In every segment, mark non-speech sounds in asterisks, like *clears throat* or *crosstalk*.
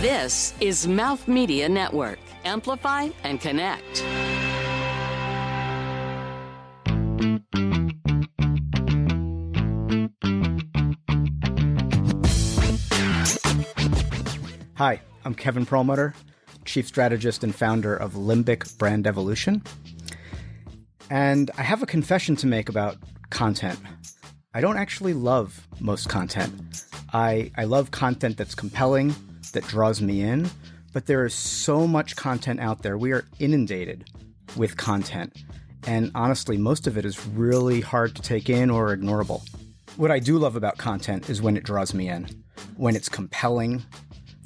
This is Mouth Media Network. Amplify and connect. Hi, I'm Kevin Perlmutter, Chief Strategist and founder of Limbic Brand Evolution. And I have a confession to make about content. I don't actually love most content. I, I love content that's compelling, that draws me in, but there is so much content out there. We are inundated with content. And honestly, most of it is really hard to take in or ignorable. What I do love about content is when it draws me in, when it's compelling,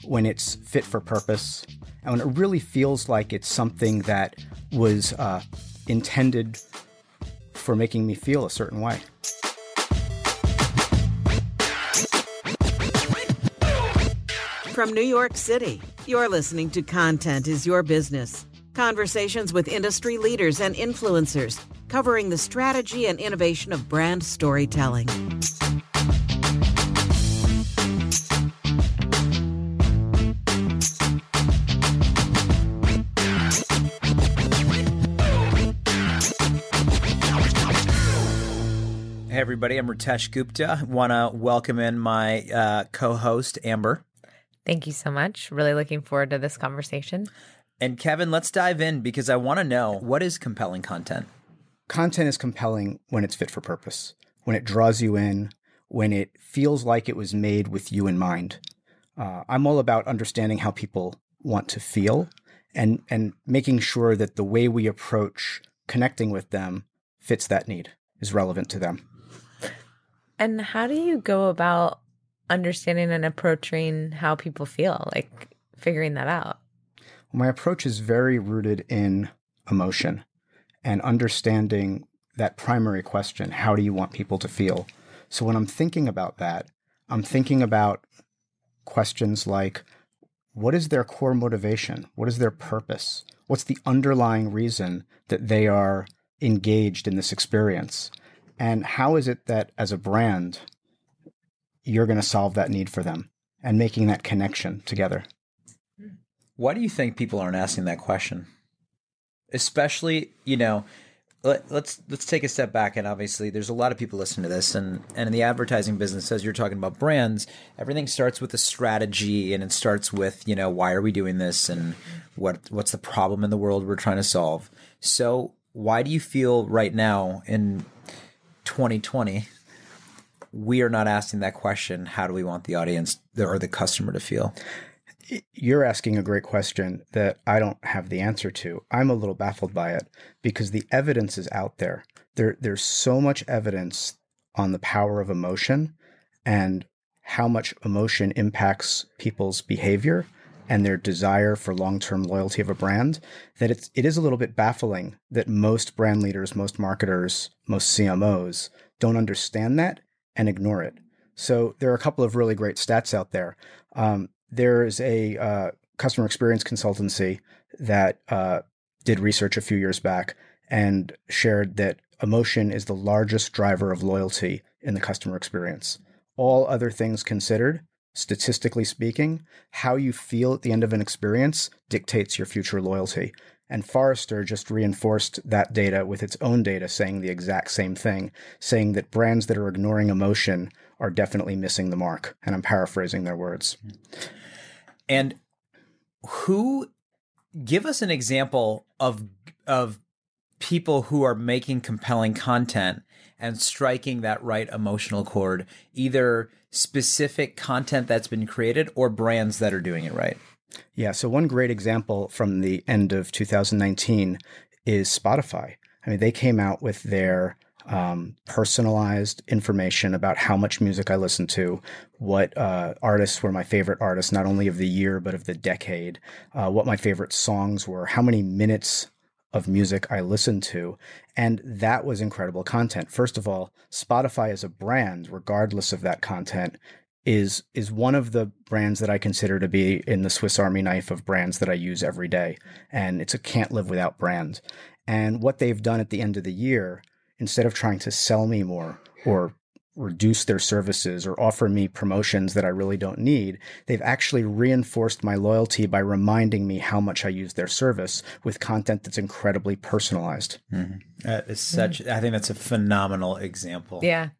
when it's fit for purpose, and when it really feels like it's something that was uh, intended for making me feel a certain way. From New York City, you're listening to Content is Your Business. Conversations with industry leaders and influencers covering the strategy and innovation of brand storytelling. Hey, everybody, I'm Ritesh Gupta. Want to welcome in my uh, co host, Amber. Thank you so much. Really looking forward to this conversation. And Kevin, let's dive in because I want to know what is compelling content? Content is compelling when it's fit for purpose, when it draws you in, when it feels like it was made with you in mind. Uh, I'm all about understanding how people want to feel and, and making sure that the way we approach connecting with them fits that need, is relevant to them. And how do you go about understanding and approaching how people feel, like figuring that out? My approach is very rooted in emotion and understanding that primary question how do you want people to feel? So when I'm thinking about that, I'm thinking about questions like what is their core motivation? What is their purpose? What's the underlying reason that they are engaged in this experience? And how is it that as a brand, you're going to solve that need for them and making that connection together? Why do you think people aren't asking that question? Especially, you know, let, let's let's take a step back and obviously there's a lot of people listening to this and and in the advertising business as you're talking about brands everything starts with a strategy and it starts with you know why are we doing this and what what's the problem in the world we're trying to solve so why do you feel right now in 2020 we are not asking that question how do we want the audience or the customer to feel you're asking a great question that I don't have the answer to. I'm a little baffled by it because the evidence is out there. There there's so much evidence on the power of emotion and how much emotion impacts people's behavior and their desire for long-term loyalty of a brand that it's it is a little bit baffling that most brand leaders, most marketers, most CMOs don't understand that and ignore it. So there are a couple of really great stats out there. Um, there is a uh, customer experience consultancy that uh, did research a few years back and shared that emotion is the largest driver of loyalty in the customer experience. All other things considered, statistically speaking, how you feel at the end of an experience dictates your future loyalty. And Forrester just reinforced that data with its own data saying the exact same thing, saying that brands that are ignoring emotion are definitely missing the mark. And I'm paraphrasing their words. And who give us an example of of people who are making compelling content and striking that right emotional chord, either specific content that's been created or brands that are doing it right. Yeah, so one great example from the end of 2019 is Spotify. I mean, they came out with their um, personalized information about how much music I listen to, what uh, artists were my favorite artists, not only of the year, but of the decade, uh, what my favorite songs were, how many minutes of music I listened to. And that was incredible content. First of all, Spotify as a brand, regardless of that content, is is one of the brands that I consider to be in the Swiss Army knife of brands that I use every day. And it's a can't live without brand. And what they've done at the end of the year instead of trying to sell me more or reduce their services or offer me promotions that I really don't need. They've actually reinforced my loyalty by reminding me how much I use their service with content that's incredibly personalized. Mm-hmm. That is such, mm-hmm. I think that's a phenomenal example. Yeah.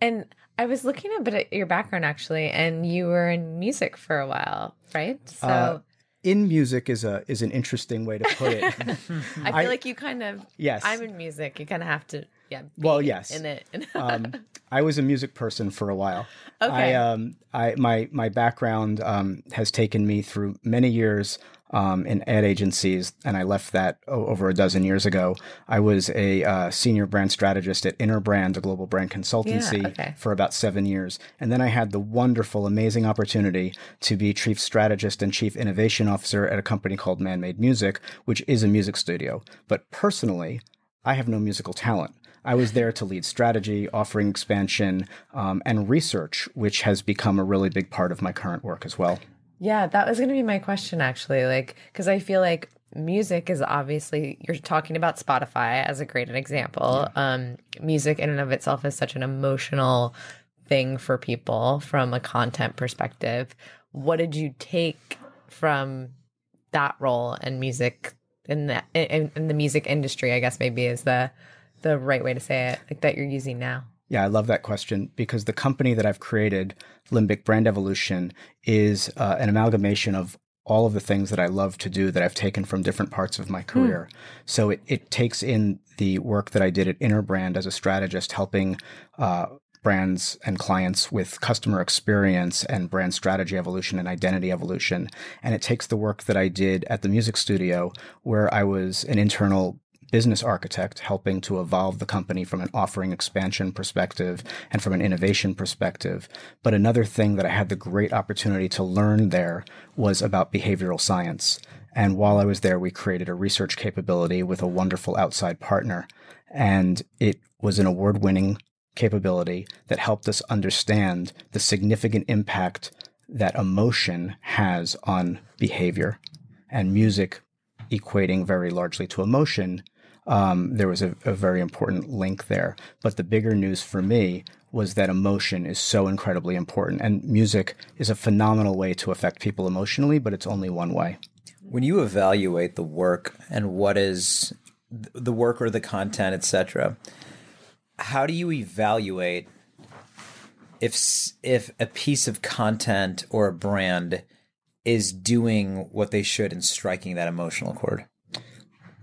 And I was looking a bit at your background actually, and you were in music for a while, right? So. Uh, in music is a is an interesting way to put it. *laughs* I *laughs* feel I, like you kind of yes. I'm in music. You kind of have to yeah. Well, yes. In it. *laughs* um, I was a music person for a while. Okay. I um I my my background um has taken me through many years um, in ad agencies, and I left that over a dozen years ago. I was a uh, senior brand strategist at Interbrand, a global brand consultancy, yeah, okay. for about seven years. And then I had the wonderful, amazing opportunity to be chief strategist and chief innovation officer at a company called Man Made Music, which is a music studio. But personally, I have no musical talent. I was there to lead strategy, offering expansion, um, and research, which has become a really big part of my current work as well. Yeah, that was going to be my question actually. Like, because I feel like music is obviously you're talking about Spotify as a great example. Yeah. Um, music in and of itself is such an emotional thing for people from a content perspective. What did you take from that role and music in the in, in the music industry? I guess maybe is the the right way to say it, like that you're using now. Yeah, I love that question because the company that I've created, Limbic Brand Evolution, is uh, an amalgamation of all of the things that I love to do that I've taken from different parts of my hmm. career. Mm. So it, it takes in the work that I did at Interbrand as a strategist, helping uh, brands and clients with customer experience and brand strategy evolution and identity evolution. And it takes the work that I did at the music studio, where I was an internal business architect helping to evolve the company from an offering expansion perspective and from an innovation perspective. But another thing that I had the great opportunity to learn there was about behavioral science. And while I was there, we created a research capability with a wonderful outside partner. And it was an award winning capability that helped us understand the significant impact that emotion has on behavior and music equating very largely to emotion um, there was a, a very important link there. But the bigger news for me was that emotion is so incredibly important. And music is a phenomenal way to affect people emotionally, but it's only one way. When you evaluate the work and what is the work or the content, etc., how do you evaluate if if a piece of content or a brand is doing what they should and striking that emotional chord?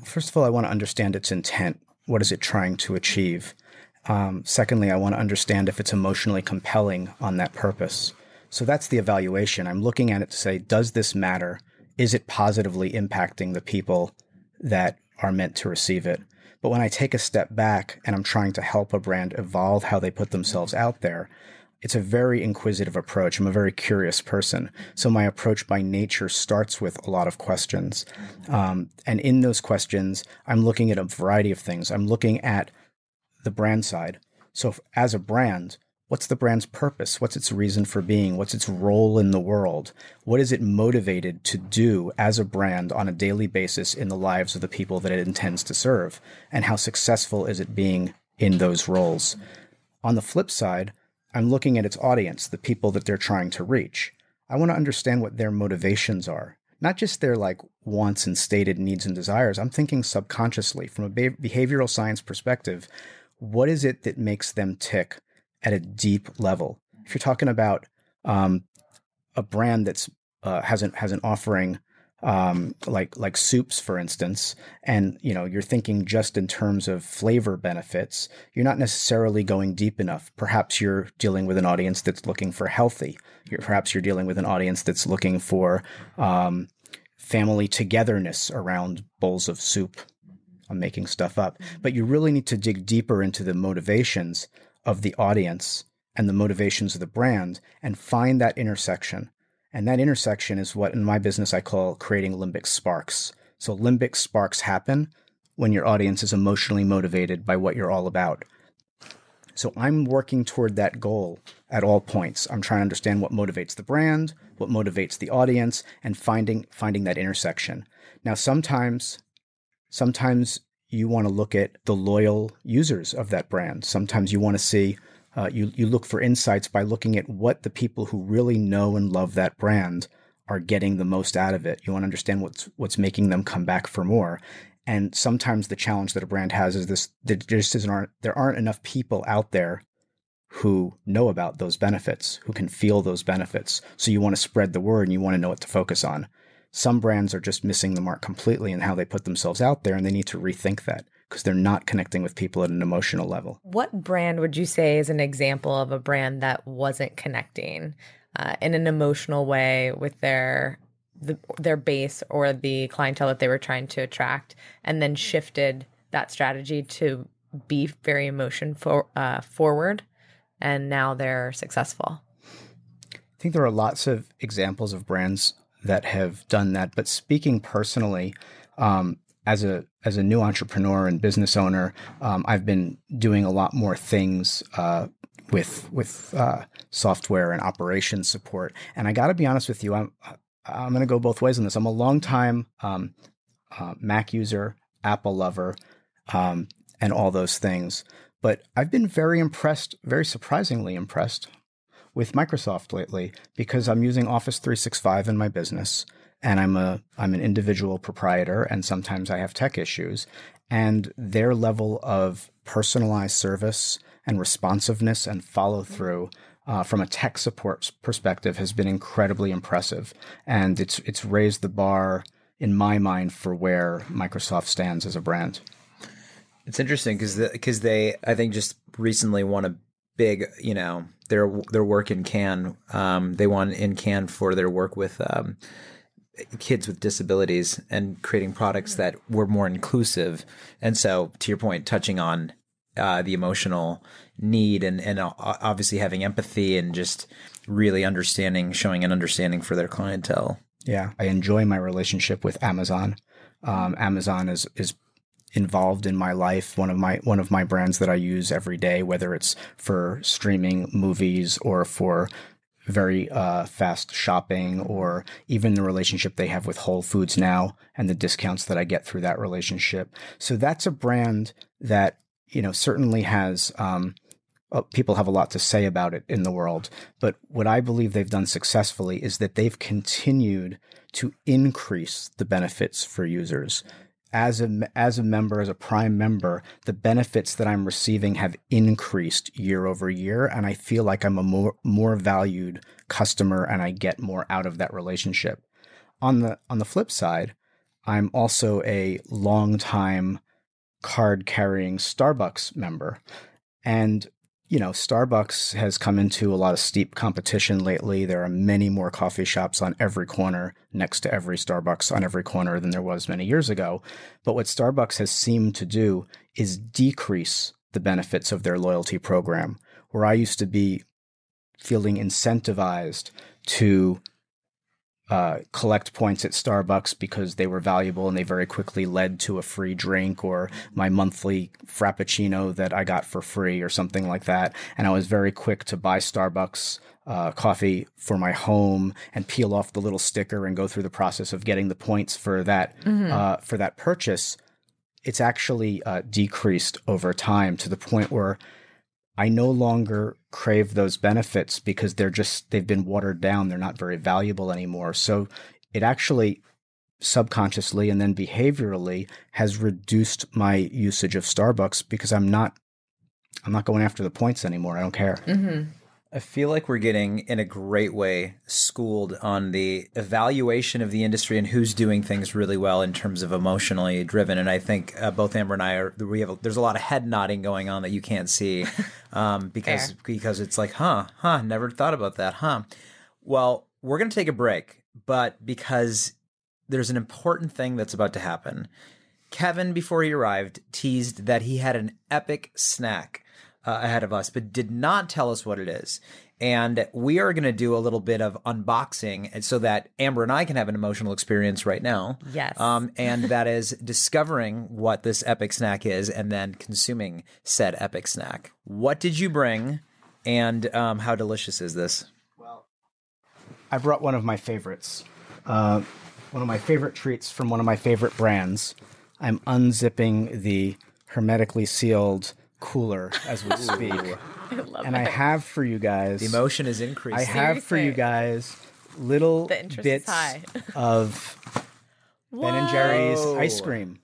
First of all, I want to understand its intent. What is it trying to achieve? Um, secondly, I want to understand if it's emotionally compelling on that purpose. So that's the evaluation. I'm looking at it to say, does this matter? Is it positively impacting the people that are meant to receive it? But when I take a step back and I'm trying to help a brand evolve how they put themselves out there, it's a very inquisitive approach. I'm a very curious person. So my approach by nature starts with a lot of questions. Um, and in those questions, I'm looking at a variety of things. I'm looking at the brand side. So if, as a brand, what's the brand's purpose? What's its reason for being? What's its role in the world? What is it motivated to do as a brand on a daily basis in the lives of the people that it intends to serve? And how successful is it being in those roles? On the flip side, I'm looking at its audience, the people that they're trying to reach. I want to understand what their motivations are, not just their like wants and stated needs and desires. I'm thinking subconsciously from a behavioral science perspective. What is it that makes them tick at a deep level? If you're talking about um, a brand that's uh, has an has an offering um, like like soups, for instance, and you know you're thinking just in terms of flavor benefits, you're not necessarily going deep enough. Perhaps you're dealing with an audience that's looking for healthy. You're, perhaps you're dealing with an audience that's looking for um, family togetherness around bowls of soup. I'm making stuff up, but you really need to dig deeper into the motivations of the audience and the motivations of the brand and find that intersection and that intersection is what in my business I call creating limbic sparks. So limbic sparks happen when your audience is emotionally motivated by what you're all about. So I'm working toward that goal at all points. I'm trying to understand what motivates the brand, what motivates the audience, and finding finding that intersection. Now sometimes sometimes you want to look at the loyal users of that brand. Sometimes you want to see Uh, you you look for insights by looking at what the people who really know and love that brand are getting the most out of it. You want to understand what's what's making them come back for more. And sometimes the challenge that a brand has is this: there just isn't there aren't enough people out there who know about those benefits, who can feel those benefits. So you want to spread the word and you want to know what to focus on. Some brands are just missing the mark completely in how they put themselves out there, and they need to rethink that because they're not connecting with people at an emotional level. What brand would you say is an example of a brand that wasn't connecting uh, in an emotional way with their the, their base or the clientele that they were trying to attract, and then shifted that strategy to be very emotion for, uh, forward, and now they're successful? I think there are lots of examples of brands that have done that. But speaking personally, um, as a as a new entrepreneur and business owner, um, I've been doing a lot more things uh, with with uh, software and operations support. And I got to be honest with you, I'm I'm going to go both ways on this. I'm a long time um, uh, Mac user, Apple lover, um, and all those things. But I've been very impressed, very surprisingly impressed with Microsoft lately because I'm using Office 365 in my business and I'm a I'm an individual proprietor and sometimes I have tech issues and their level of personalized service and responsiveness and follow through uh, from a tech support perspective has been incredibly impressive and it's it's raised the bar in my mind for where Microsoft stands as a brand. It's interesting because because the, they I think just recently won a big you know their their work in Cannes Um, they won in Cannes for their work with um, kids with disabilities and creating products that were more inclusive. And so, to your point, touching on uh, the emotional need and and obviously having empathy and just really understanding, showing an understanding for their clientele. Yeah, I enjoy my relationship with Amazon. Um, Amazon is is involved in my life. One of my one of my brands that I use every day, whether it's for streaming movies or for very uh, fast shopping, or even the relationship they have with Whole Foods now and the discounts that I get through that relationship. So that's a brand that you know certainly has. Um, uh, people have a lot to say about it in the world, but what I believe they've done successfully is that they've continued to increase the benefits for users as a as a member, as a Prime member, the benefits that I'm receiving have increased year over year, and I feel like I'm a more more valued customer, and I get more out of that relationship. On the on the flip side, I'm also a long time card carrying Starbucks member, and you know, Starbucks has come into a lot of steep competition lately. There are many more coffee shops on every corner, next to every Starbucks on every corner than there was many years ago. But what Starbucks has seemed to do is decrease the benefits of their loyalty program. Where I used to be feeling incentivized to uh, collect points at Starbucks because they were valuable and they very quickly led to a free drink or my monthly Frappuccino that I got for free or something like that. And I was very quick to buy Starbucks uh, coffee for my home and peel off the little sticker and go through the process of getting the points for that mm-hmm. uh, for that purchase. It's actually uh, decreased over time to the point where I no longer crave those benefits because they're just they've been watered down. They're not very valuable anymore. So it actually subconsciously and then behaviorally has reduced my usage of Starbucks because I'm not I'm not going after the points anymore. I don't care. Mm-hmm. I feel like we're getting, in a great way, schooled on the evaluation of the industry and who's doing things really well in terms of emotionally driven. And I think uh, both Amber and I are we have a, there's a lot of head nodding going on that you can't see *laughs* um, because because it's like, huh, huh, never thought about that, huh? Well, we're gonna take a break, but because there's an important thing that's about to happen. Kevin, before he arrived, teased that he had an epic snack uh, ahead of us, but did not tell us what it is. And we are going to do a little bit of unboxing so that Amber and I can have an emotional experience right now. Yes. Um, *laughs* and that is discovering what this epic snack is and then consuming said epic snack. What did you bring and um, how delicious is this? Well, I brought one of my favorites. Uh, one of my favorite treats from one of my favorite brands. I'm unzipping the hermetically sealed cooler as we speak. love and I have for you guys. The emotion is increasing. I have for you guys little The interest is bits high. of Ben and Jerry's ice cream.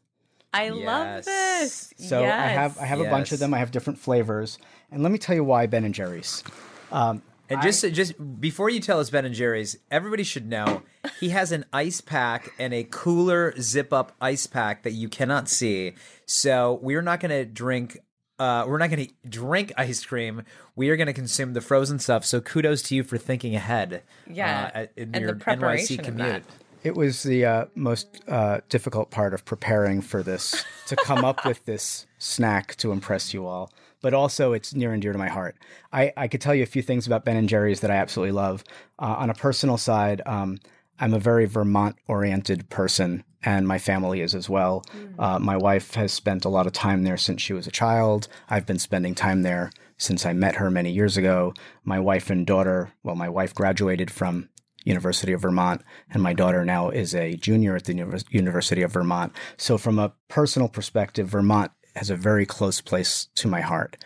I love this. So I have I have a bunch of them. I have different flavors, and let me tell you why Ben and Jerry's. Um, and just just before you tell us Ben and Jerry's, everybody should know he has an ice pack and a cooler zip up ice pack that you cannot see. So we're not going to drink. Uh, we're not going to drink ice cream. We are going to consume the frozen stuff. So kudos to you for thinking ahead. Yeah, uh, in and your the preparation NYC of commute. that. It was the uh, most uh, difficult part of preparing for this to come up with this snack to impress you all. But also, it's near and dear to my heart. I, I could tell you a few things about Ben and Jerry's that I absolutely love. Uh, on a personal side, um, I'm a very Vermont oriented person, and my family is as well. Uh, my wife has spent a lot of time there since she was a child. I've been spending time there since I met her many years ago. My wife and daughter, well, my wife graduated from University of Vermont, and my daughter now is a junior at the Univers- University of Vermont. So, from a personal perspective, Vermont has a very close place to my heart.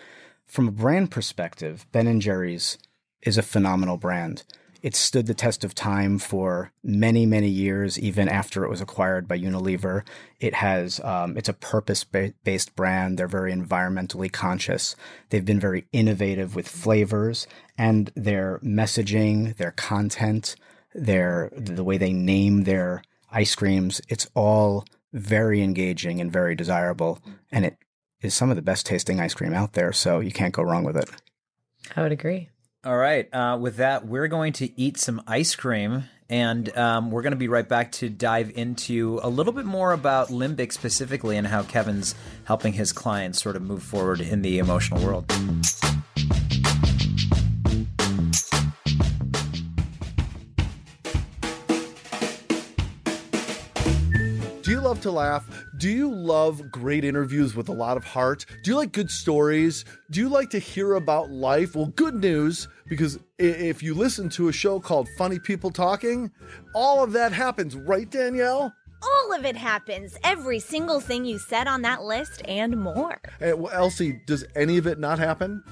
From a brand perspective, Ben and Jerry's is a phenomenal brand. It stood the test of time for many, many years, even after it was acquired by Unilever. It has, um, it's a purpose-based brand. They're very environmentally conscious. They've been very innovative with flavors and their messaging, their content, their the way they name their ice creams. It's all very engaging and very desirable, and it is some of the best tasting ice cream out there. So you can't go wrong with it. I would agree. All right. Uh, with that, we're going to eat some ice cream, and um, we're going to be right back to dive into a little bit more about Limbic specifically and how Kevin's helping his clients sort of move forward in the emotional world. Love to laugh? Do you love great interviews with a lot of heart? Do you like good stories? Do you like to hear about life? Well, good news, because if you listen to a show called Funny People Talking, all of that happens, right, Danielle? All of it happens. Every single thing you said on that list and more. Eh, well, Elsie, does any of it not happen?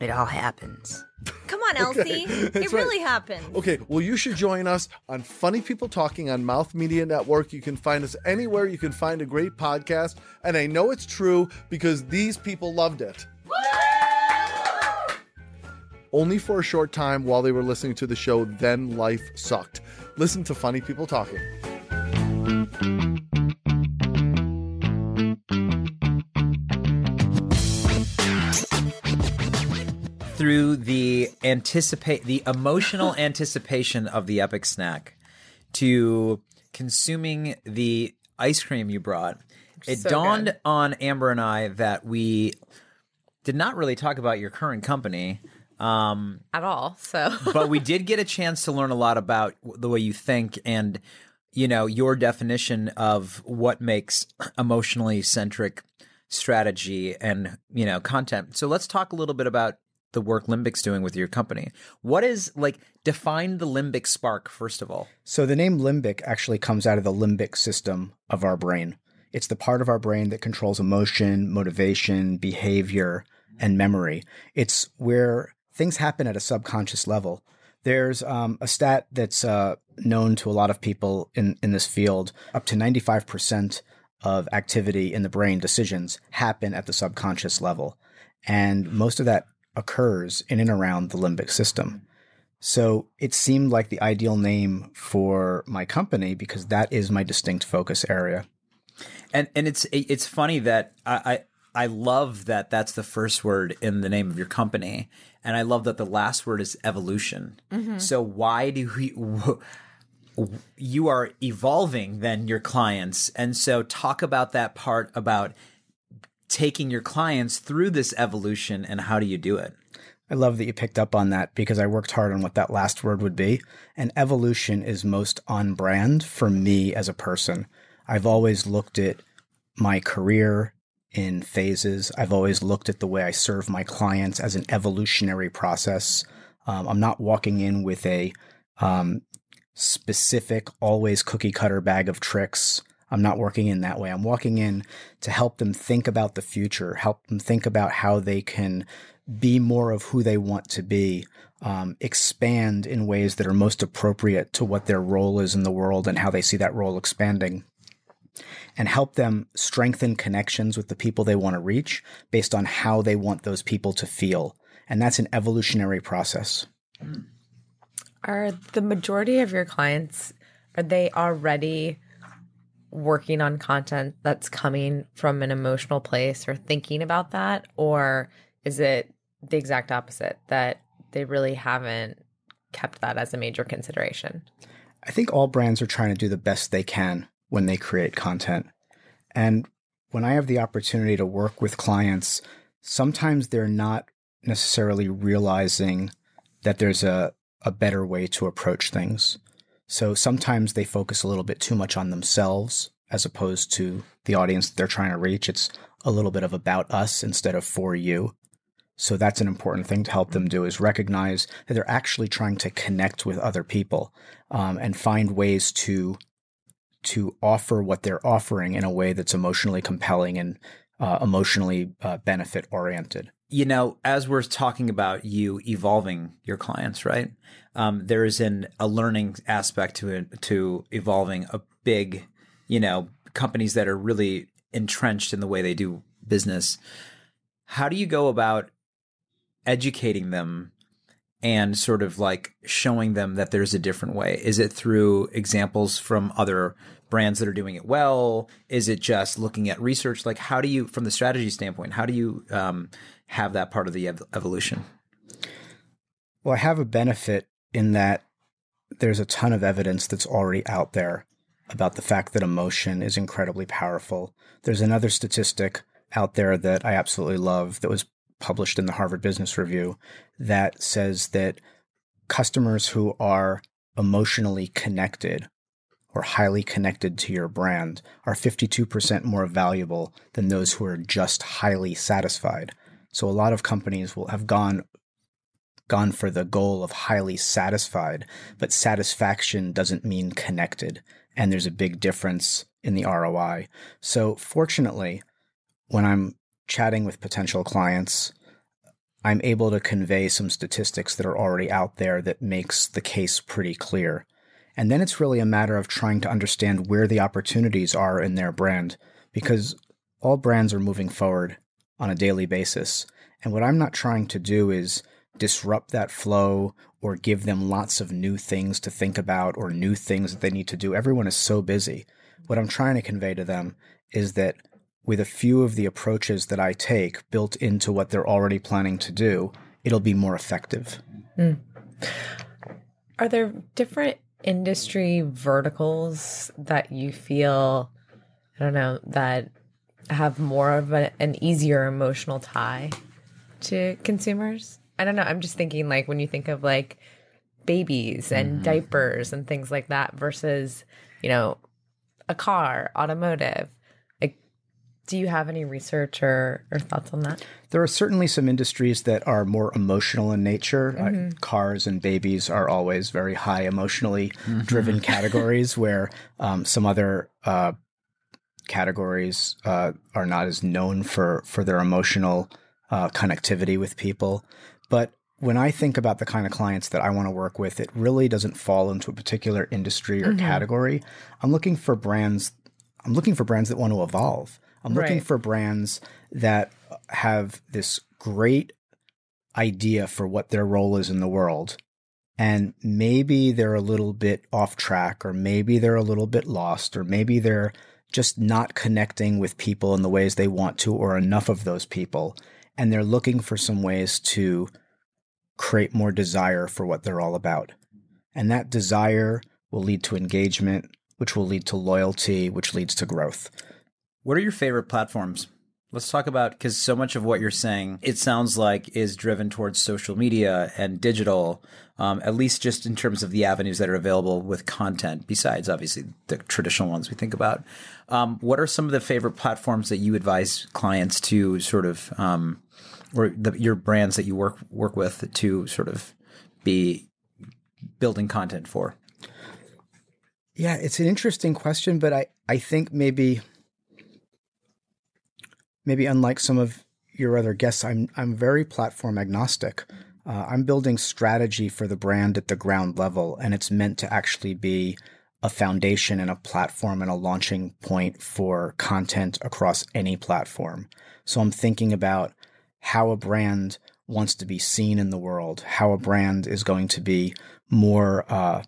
It all happens. Come on, *laughs* Elsie. it that's really happened. Okay, well, you should join us on Funny People Talking on Mouth Media Network. You can find us anywhere you can find a great podcast. And I know it's true because these people loved it. Only for a short time while they were listening to the show, then life sucked. Listen to Funny People Talking. Through the anticipate the emotional *laughs* anticipation of the epic snack to consuming the ice cream you brought, it So dawned good. on Amber and I that we did not really talk about your current company. Um, At all. So *laughs* but we did get a chance to learn a lot about the way you think and you know your definition of what makes emotionally centric strategy and you know content so let's talk a little bit about the work limbic's doing with your company what is like define the limbic spark first of all So the name limbic actually comes out of the limbic system of our brain. It's the part of our brain that controls emotion, motivation, behavior, and memory. It's where things happen at a subconscious level. There's um, a stat that's uh, known to a lot of people in, in this field. Up to 95% of activity in the brain decisions happen at the subconscious level. And most of that occurs in and around the limbic system. So it seemed like the ideal name for my company because that is my distinct focus area. and and it's it's funny that I, I I love that that's the first word in the name of your company, and I love that the last word is evolution. Mm-hmm. So why do we? You are evolving then your clients, and so talk about that part about taking your clients through this evolution and how do you do it? I love that you picked up on that because I worked hard on what that last word would be. And evolution is most on brand for me as a person. I've always looked at my career in phases. I've always looked at the way I serve my clients as an evolutionary process. Um, I'm not walking in with a um, specific, always cookie cutter bag of tricks. I'm not working in that way. I'm walking in to help them think about the future, help them think about how they can be more of who they want to be, um, expand in ways that are most appropriate to what their role is in the world and how they see that role expanding. And help them strengthen connections with the people they want to reach based on how they want those people to feel. And that's an evolutionary process. Are the majority of your clients are they already working on content that's coming from an emotional place or thinking about that or is it the exact opposite that they really haven't kept that as a major consideration? I think all brands are trying to do the best they can when they create content. And when I have the opportunity to work with clients, sometimes they're not necessarily realizing that there's a, a better way to approach things. So sometimes they focus a little bit too much on themselves as opposed to the audience that they're trying to reach. It's a little bit of about us instead of for you. So that's an important thing to help them do is recognize that they're actually trying to connect with other people um, and find ways to to offer what they're offering in a way that's emotionally compelling and uh, emotionally uh, benefit oriented. You know, as we're talking about you evolving your clients, right? Um, there is an a learning aspect to it, to evolving a big, you know, companies that are really entrenched in the way they do business. How do you go about educating them and sort of like showing them that there's a different way? Is it through examples from other brands that are doing it well? Is it just looking at research? Like, how do you, from the strategy standpoint, how do you um, have that part of the ev- evolution? Well, I have a benefit in that there's a ton of evidence that's already out there about the fact that emotion is incredibly powerful. There's another statistic out there that I absolutely love that was published in the Harvard Business Review that says that customers who are emotionally connected or highly connected to your brand are 52% more valuable than those who are just highly satisfied. So a lot of companies will have gone gone for the goal of highly satisfied, but satisfaction doesn't mean connected, and there's a big difference in the ROI. So fortunately, when I'm chatting with potential clients, I'm able to convey some statistics that are already out there that makes the case pretty clear. And then it's really a matter of trying to understand where the opportunities are in their brand because all brands are moving forward on a daily basis. And what I'm not trying to do is disrupt that flow or give them lots of new things to think about or new things that they need to do. Everyone is so busy. What I'm trying to convey to them is that with a few of the approaches that I take built into what they're already planning to do, it'll be more effective. Mm. Are there different industry verticals that you feel, I don't know, that have more of a, an easier emotional tie to consumers? I don't know. I'm just thinking like when you think of like babies and mm-hmm. diapers and things like that versus, you know, a car, automotive do you have any research or, or thoughts on that? There are certainly some industries that are more emotional in nature. Mm-hmm. Uh, cars and babies are always very high emotionally mm-hmm. driven *laughs* categories, where um, some other uh, categories uh, are not as known for for their emotional uh, connectivity with people. But when I think about the kind of clients that I want to work with, it really doesn't fall into a particular industry or mm-hmm. category. I'm looking for brands. I'm looking for brands that want to evolve. I'm looking right. for brands that have this great idea for what their role is in the world. And maybe they're a little bit off track, or maybe they're a little bit lost, or maybe they're just not connecting with people in the ways they want to, or enough of those people. And they're looking for some ways to create more desire for what they're all about. And that desire will lead to engagement, which will lead to loyalty, which leads to growth. What are your favorite platforms? Let's talk about because so much of what you're saying, it sounds like, is driven towards social media and digital, um, at least just in terms of the avenues that are available with content, besides obviously the traditional ones we think about. Um, what are some of the favorite platforms that you advise clients to sort of, um, or the, your brands that you work work with to sort of be building content for? Yeah, it's an interesting question, but I, I think maybe maybe unlike some of your other guests, I'm I'm very platform agnostic. Uh, I'm building strategy for the brand at the ground level, and it's meant to actually be a foundation and a platform and a launching point for content across any platform. So I'm thinking about how a brand wants to be seen in the world, how a brand is going to be more uh,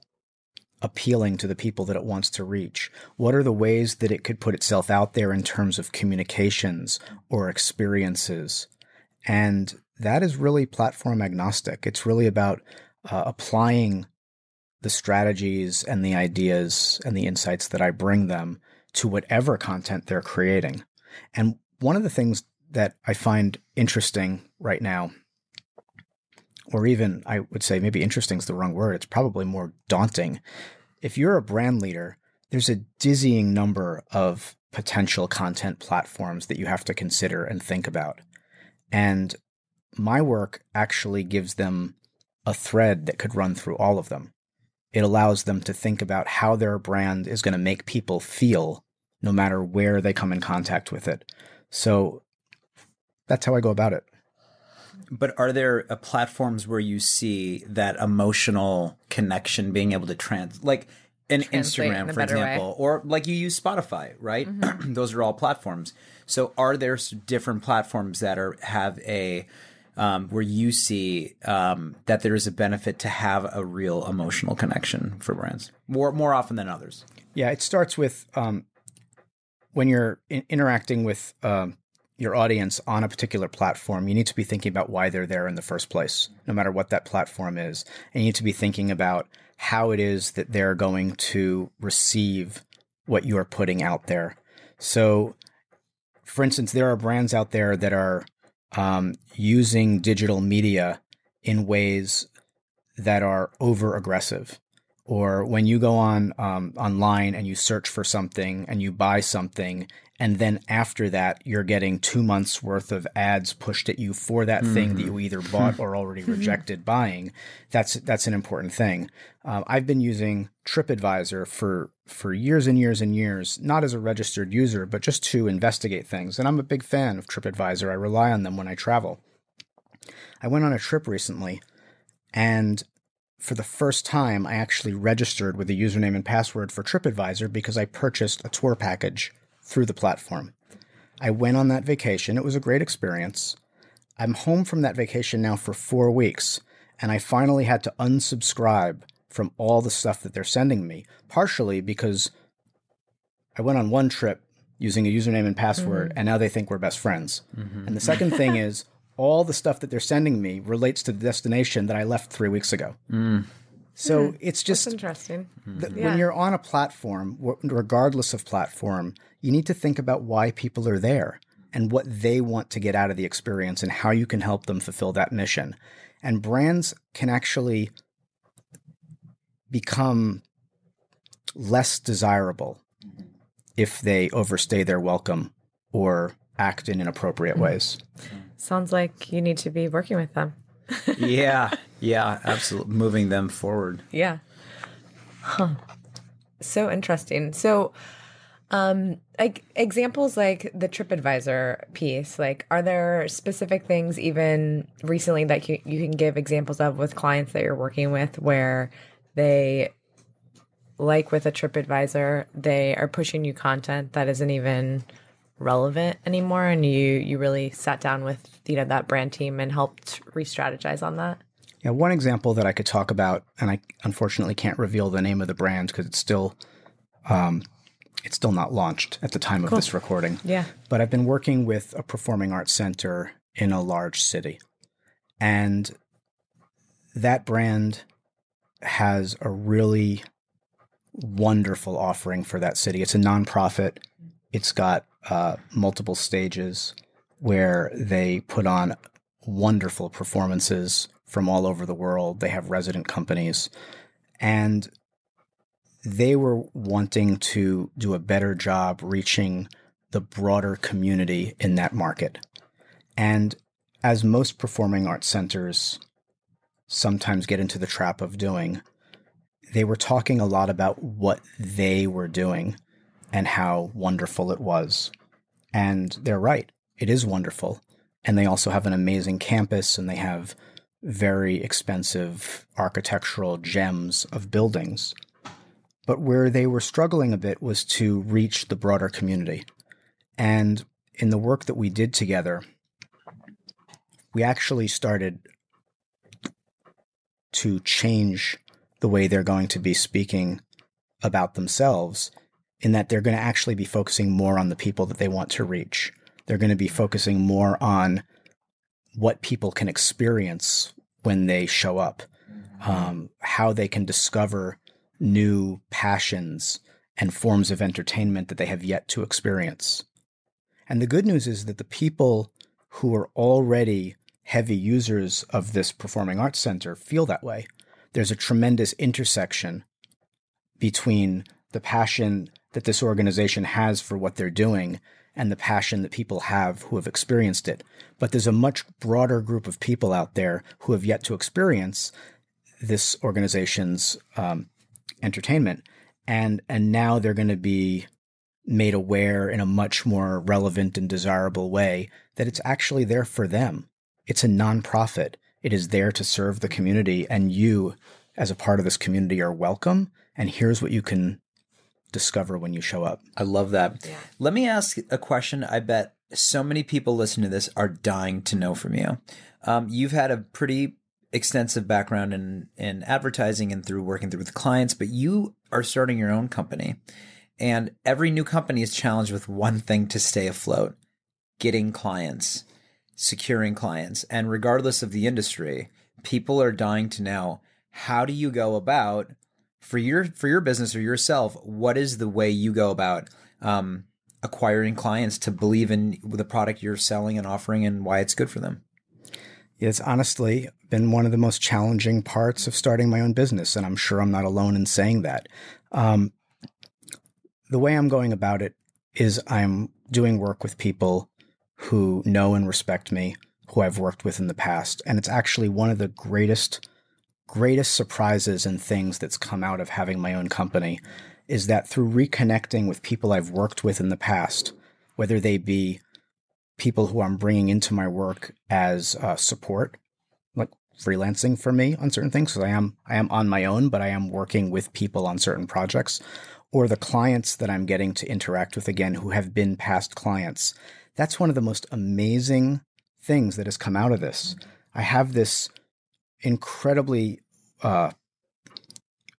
appealing to the people that it wants to reach? What are the ways that it could put itself out there in terms of communications or experiences? And that is really platform agnostic. It's really about uh, applying the strategies and the ideas and the insights that I bring them to whatever content they're creating. And one of the things that I find interesting right now, or even I would say maybe interesting is the wrong word, it's probably more daunting. If you're a brand leader, there's a dizzying number of potential content platforms that you have to consider and think about. And my work actually gives them a thread that could run through all of them. It allows them to think about how their brand is going to make people feel no matter where they come in contact with it. So that's how I go about it. But are there uh, platforms where you see that emotional connection being able to trans like an Translate Instagram, a for better way. example, or like you use Spotify, right? *clears throat* Those are all platforms. So are there different platforms that are have a um, where you see um, that there is a benefit to have a real emotional connection for brands more more often than others? Yeah, it starts with um, when you're in- interacting with um, your audience on a particular platform, you need to be thinking about why they're there in the first place, no matter what that platform is. And you need to be thinking about how it is that they're going to receive what you are putting out there. So, for instance, there are brands out there that are um, using digital media in ways that are over aggressive or when you go on um, online and you search for something and you buy something and then after that you're getting two months worth of ads pushed at you for that thing that you either bought or already rejected buying that's that's an important thing. Um, i've been using tripadvisor for for years and years and years not as a registered user but just to investigate things and i'm a big fan of tripadvisor. I rely on them when i travel. I went on a trip recently and for the first time, I actually registered with a username and password for TripAdvisor because I purchased a tour package through the platform. I went on that vacation. It was a great experience. I'm home from that vacation now for four weeks, and I finally had to unsubscribe from all the stuff that they're sending me, partially because I went on one trip using a username and password, mm-hmm. and now they think we're best friends. Mm-hmm. And the second thing *laughs* is, all the stuff that they're sending me relates to the destination that I left three weeks ago. Hmm. So hmm. it's just That's interesting. that hmm. Yeah. when you're on a platform, wh- regardless of platform, you need to think about why people are there and what they want to get out of the experience and how you can help them fulfill that mission. And brands can actually become less desirable if they overstay their welcome or act in inappropriate ways. Sounds like you need to be working with them. *laughs* yeah, yeah, absolutely. Moving them forward. Yeah. Huh. So interesting. So, um, like examples like the TripAdvisor piece, like are there specific things even recently that you, you can give examples of with clients that you're working with where they like with a TripAdvisor, they are pushing you content that isn't even relevant anymore and you you really sat down with you know that brand team and helped re-strategize on that Yeah, one example that I could talk about, and I unfortunately can't reveal the name of the brand because it's still, um, it's still not launched at the time of this recording. yeah But I've been working with a performing arts center in a large city, and that brand has a really wonderful offering for that city. It's a nonprofit. It's got uh, multiple stages where they put on wonderful performances from all over the world. They have resident companies. And they were wanting to do a better job reaching the broader community in that market. And as most performing arts centers sometimes get into the trap of doing, they were talking a lot about what they were doing and how wonderful it was. And they're right. It is wonderful. And they also have an amazing campus and they have very expensive architectural gems of buildings. But where they were struggling a bit was to reach the broader community. And in the work that we did together, we actually started to change the way they're going to be speaking about themselves in that they're going to actually be focusing more on the people that they want to reach. They're going to be focusing more on what people can experience when they show up, um, how they can discover new passions and forms of entertainment that they have yet to experience. And the good news is that the people who are already heavy users of this performing arts center feel that way. There's a tremendous intersection between the passion that this organization has for what they're doing and the passion that people have who have experienced it. But there's a much broader group of people out there who have yet to experience this organization's um, entertainment, and and now they're going to be made aware in a much more relevant and desirable way that it's actually there for them. It's a nonprofit. It is there to serve the community, and you, as a part of this community, are welcome. And here's what you can discover when you show up. I love that. Yeah. Let me ask a question. I bet so many people listening to this are dying to know from you. Um, you've had a pretty extensive background in in advertising and through working through with clients, but you are starting your own company. And every new company is challenged with one thing to stay afloat getting clients, securing clients. And regardless of the industry, people are dying to know how do you go about for your for your business or yourself, what is the way you go about um, acquiring clients to believe in the product you're selling and offering and why it's good for them? It's honestly been one of the most challenging parts of starting my own business, and I'm sure I'm not alone in saying that. Um, the way I'm going about it is I'm doing work with people who know and respect me, who I've worked with in the past, and it's actually one of the greatest greatest surprises and things that's come out of having my own company is that through reconnecting with people I've worked with in the past, whether they be people who I'm bringing into my work as uh, support, like freelancing for me on certain things, because I am I am on my own, but I am working with people on certain projects, or the clients that I'm getting to interact with again who have been past clients. That's one of the most amazing things that has come out of this. I have this incredibly uh,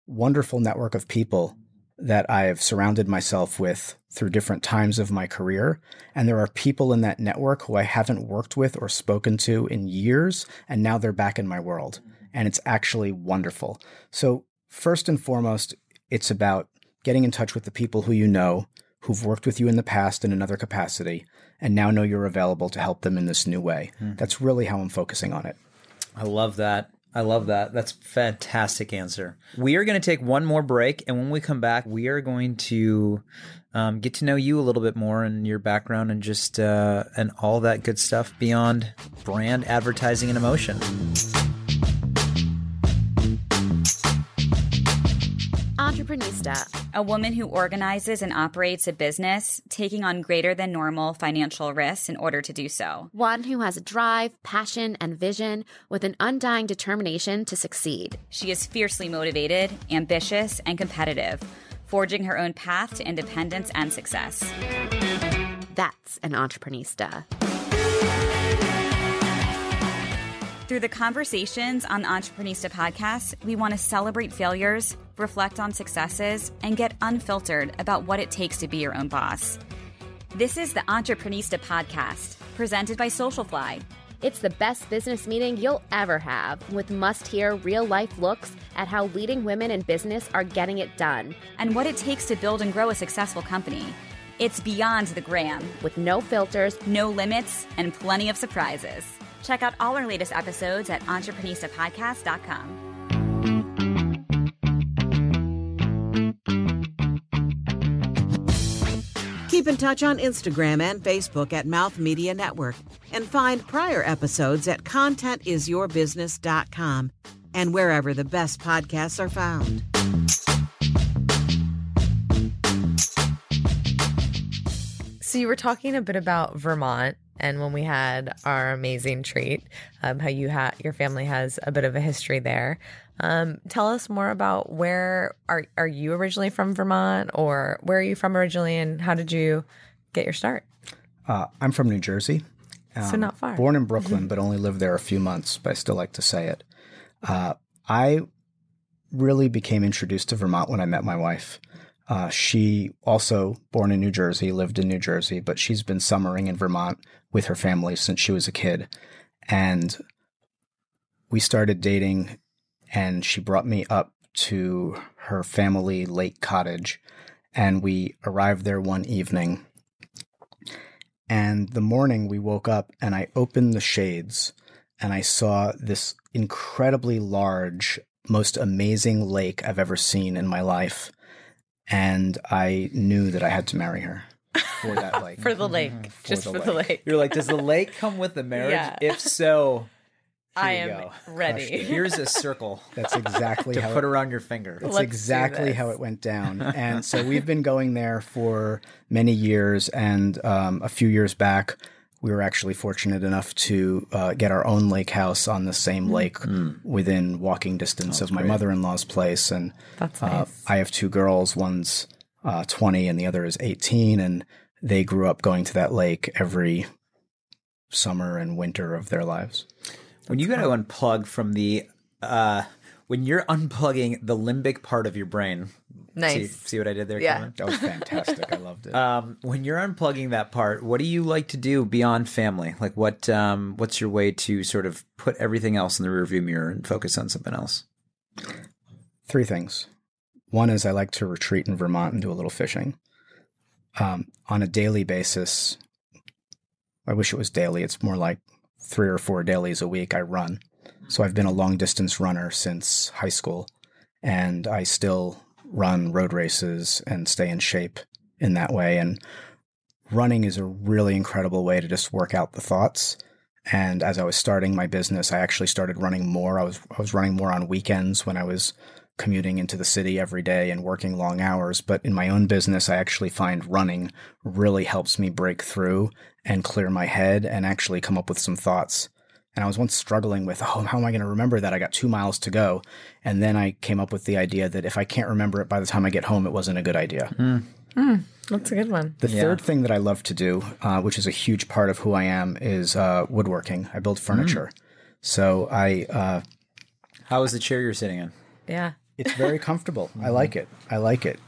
wonderful network of people that I have surrounded myself with through different times of my career. And there are people in that network who I haven't worked with or spoken to in years, and now they're back in my world. And it's actually wonderful. So, first and foremost, it's about getting in touch with the people who you know, who've worked with you in the past in another capacity, and now know you're available to help them in this new way. Mm. That's really how I'm focusing on it. I love that. I love that. That's fantastic answer. We are going to take one more break, and when we come back, we are going to um, get to know you a little bit more and your background and just uh, and all that good stuff beyond brand advertising and emotion. Entreprenista, a woman who organizes and operates a business, taking on greater than normal financial risks in order to do so. One who has a drive, passion, and vision with an undying determination to succeed. She is fiercely motivated, ambitious, and competitive, forging her own path to independence and success. That's an Entreprenista. Through the conversations on the Entreprenista podcast, we want to celebrate failures, reflect on successes, and get unfiltered about what it takes to be your own boss. This is the Entreprenista podcast, presented by Socialfly. It's the best business meeting you'll ever have, with must hear real life looks at how leading women in business are getting it done and what it takes to build and grow a successful company. It's beyond the gram, with no filters, no limits, and plenty of surprises. Check out all our latest episodes at entreprenistapodcast.com. Keep in touch on Instagram and Facebook at Mouth Media Network and find prior episodes at contentisyourbusiness.com and wherever the best podcasts are found. So you were talking a bit about Vermont and when we had our amazing treat, um, how you had your family has a bit of a history there. Um, tell us more about where are are you originally from Vermont, or where are you from originally, and how did you get your start? Uh, I'm from New Jersey. so not far. Born in Brooklyn, but only lived there a few months. But I still like to say it. Uh, I really became introduced to Vermont when I met my wife. Uh, she also born in New Jersey, lived in New Jersey, but she's been summering in Vermont with her family since she was a kid. And we started dating, and she brought me up to her family lake cottage. And we arrived there one evening. And the morning we woke up, and I opened the shades, and I saw this incredibly large, most amazing lake I've ever seen in my life. And I knew that I had to marry her for that *laughs* lake. for the lake, just the for the lake. lake. You're like, does the lake come with the marriage? Yeah. If so, *laughs* I you am go. ready. Here's a circle *laughs* That's exactly to how put it, around your finger. That's Let's exactly how it went down. And so we've been going there for many years. And um, a few years back, we were actually fortunate enough to uh, get our own lake house on the same Mm. lake within walking distance of my mother in law's place. And That's uh. I have two girls. One's uh, 20 and the other is 18. And they grew up going to that lake every summer and winter of their lives. when you got to unplug from the, uh, when you're unplugging the limbic part of your brain. See, Nice. see what I did there, Yeah. Kevin? That was fantastic. I loved it. Um, when you're unplugging that part, what do you like to do beyond family? Like, what um, what's your way to sort of put everything else in the rearview mirror and focus on something else? Three things. One is I like to retreat in Vermont and do a little fishing. Um, on a daily basis, I wish it was daily. It's more like three or four dailies a week I run. So I've been a long distance runner since high school, and I still run road races and stay in shape in that way. And running is a really incredible way to just work out the thoughts. And as I was starting my business, I actually started running more. I was I was running more on weekends when I was commuting into the city every day and working long hours. But in my own business, I actually find running really helps me break through and clear my head and actually come up with some thoughts. And I was once struggling with, oh, how am I going to remember that? I got two miles to go. And then I came up with the idea that if I can't remember it by the time I get home, it wasn't a good idea. That's a good one. The third thing that I love to do, uh, which is a huge part of who I am, is uh, woodworking. I build furniture. So I, uh, How is the chair you're sitting in? Yeah. it's very *laughs* comfortable. I like it. I like it.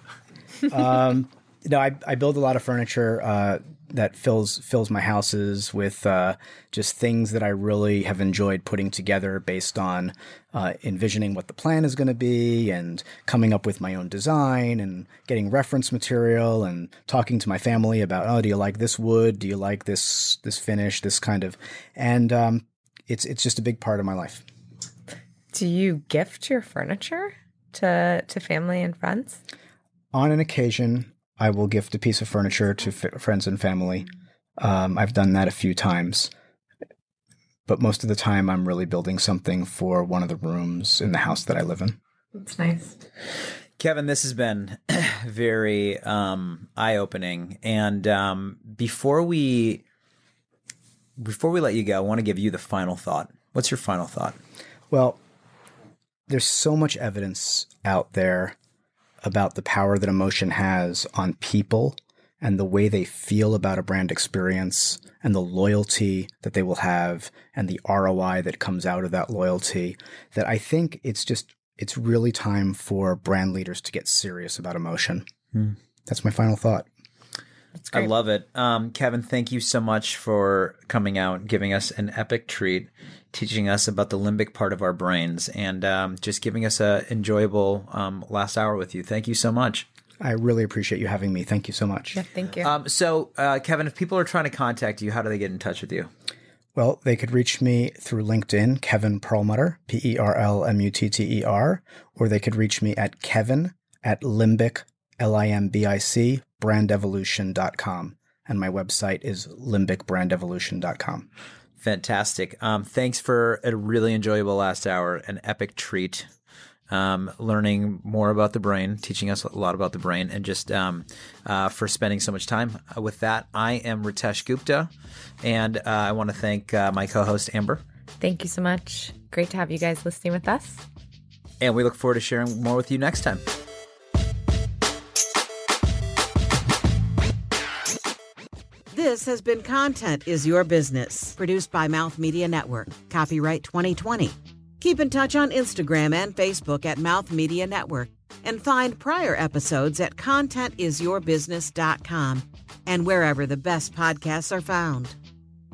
Um, *laughs* no, I, I build a lot of furniture uh, that fills fills my houses with uh, just things that I really have enjoyed putting together based on uh, envisioning what the plan is going to be and coming up with my own design and getting reference material and talking to my family about oh do you like this wood do you like this this finish this kind of and um, it's it's just a big part of my life. Do you gift your furniture to to family and friends? on an occasion, I will gift a piece of furniture to f- friends and family. Um, I've done that a few times, but most of the time, I'm really building something for one of the rooms in the house that I live in. That's nice. Kevin, this has been *clears throat* very um, eye opening. And um, before we before we let you go, I want to give you the final thought. What's your final thought? Well, there's so much evidence out there about the power that emotion has on people and the way they feel about a brand experience and the loyalty that they will have and the ROI that comes out of that loyalty that I think it's just it's really time for brand leaders to get serious about emotion. Hmm. That's my final thought. I love it. Um, Kevin, thank you so much for coming out giving us an epic treat, teaching us about the limbic part of our brains, and um, just giving us a enjoyable um, last hour with you. Thank you so much. I really appreciate you having me. Thank you so much. Yeah, thank you. Um, so, uh, Kevin, if people are trying to contact you, how do they get in touch with you? Well, they could reach me through LinkedIn, Kevin Perlmutter, P E R L M U T T E R, or they could reach me at Kevin at Limbic, L I M B I C, brandevolution.com. And my website is limbicbrandevolution.com. Fantastic. Um, thanks for a really enjoyable last hour, an epic treat. um, learning more about the brain, teaching us a lot about the brain, and just um, uh, for spending so much time uh, with that. I am Ritesh Gupta, and uh, I want to thank uh, my co-host Amber. Thank you so much. Great to have you guys listening with us. And we look forward to sharing more with you next time. This has been Content is Your Business, produced by Mouth Media Network. Copyright 2020. Keep in touch on Instagram and Facebook at Mouth Media Network and find prior episodes at contentisyourbusiness.com and wherever the best podcasts are found.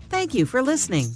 Thank you for listening.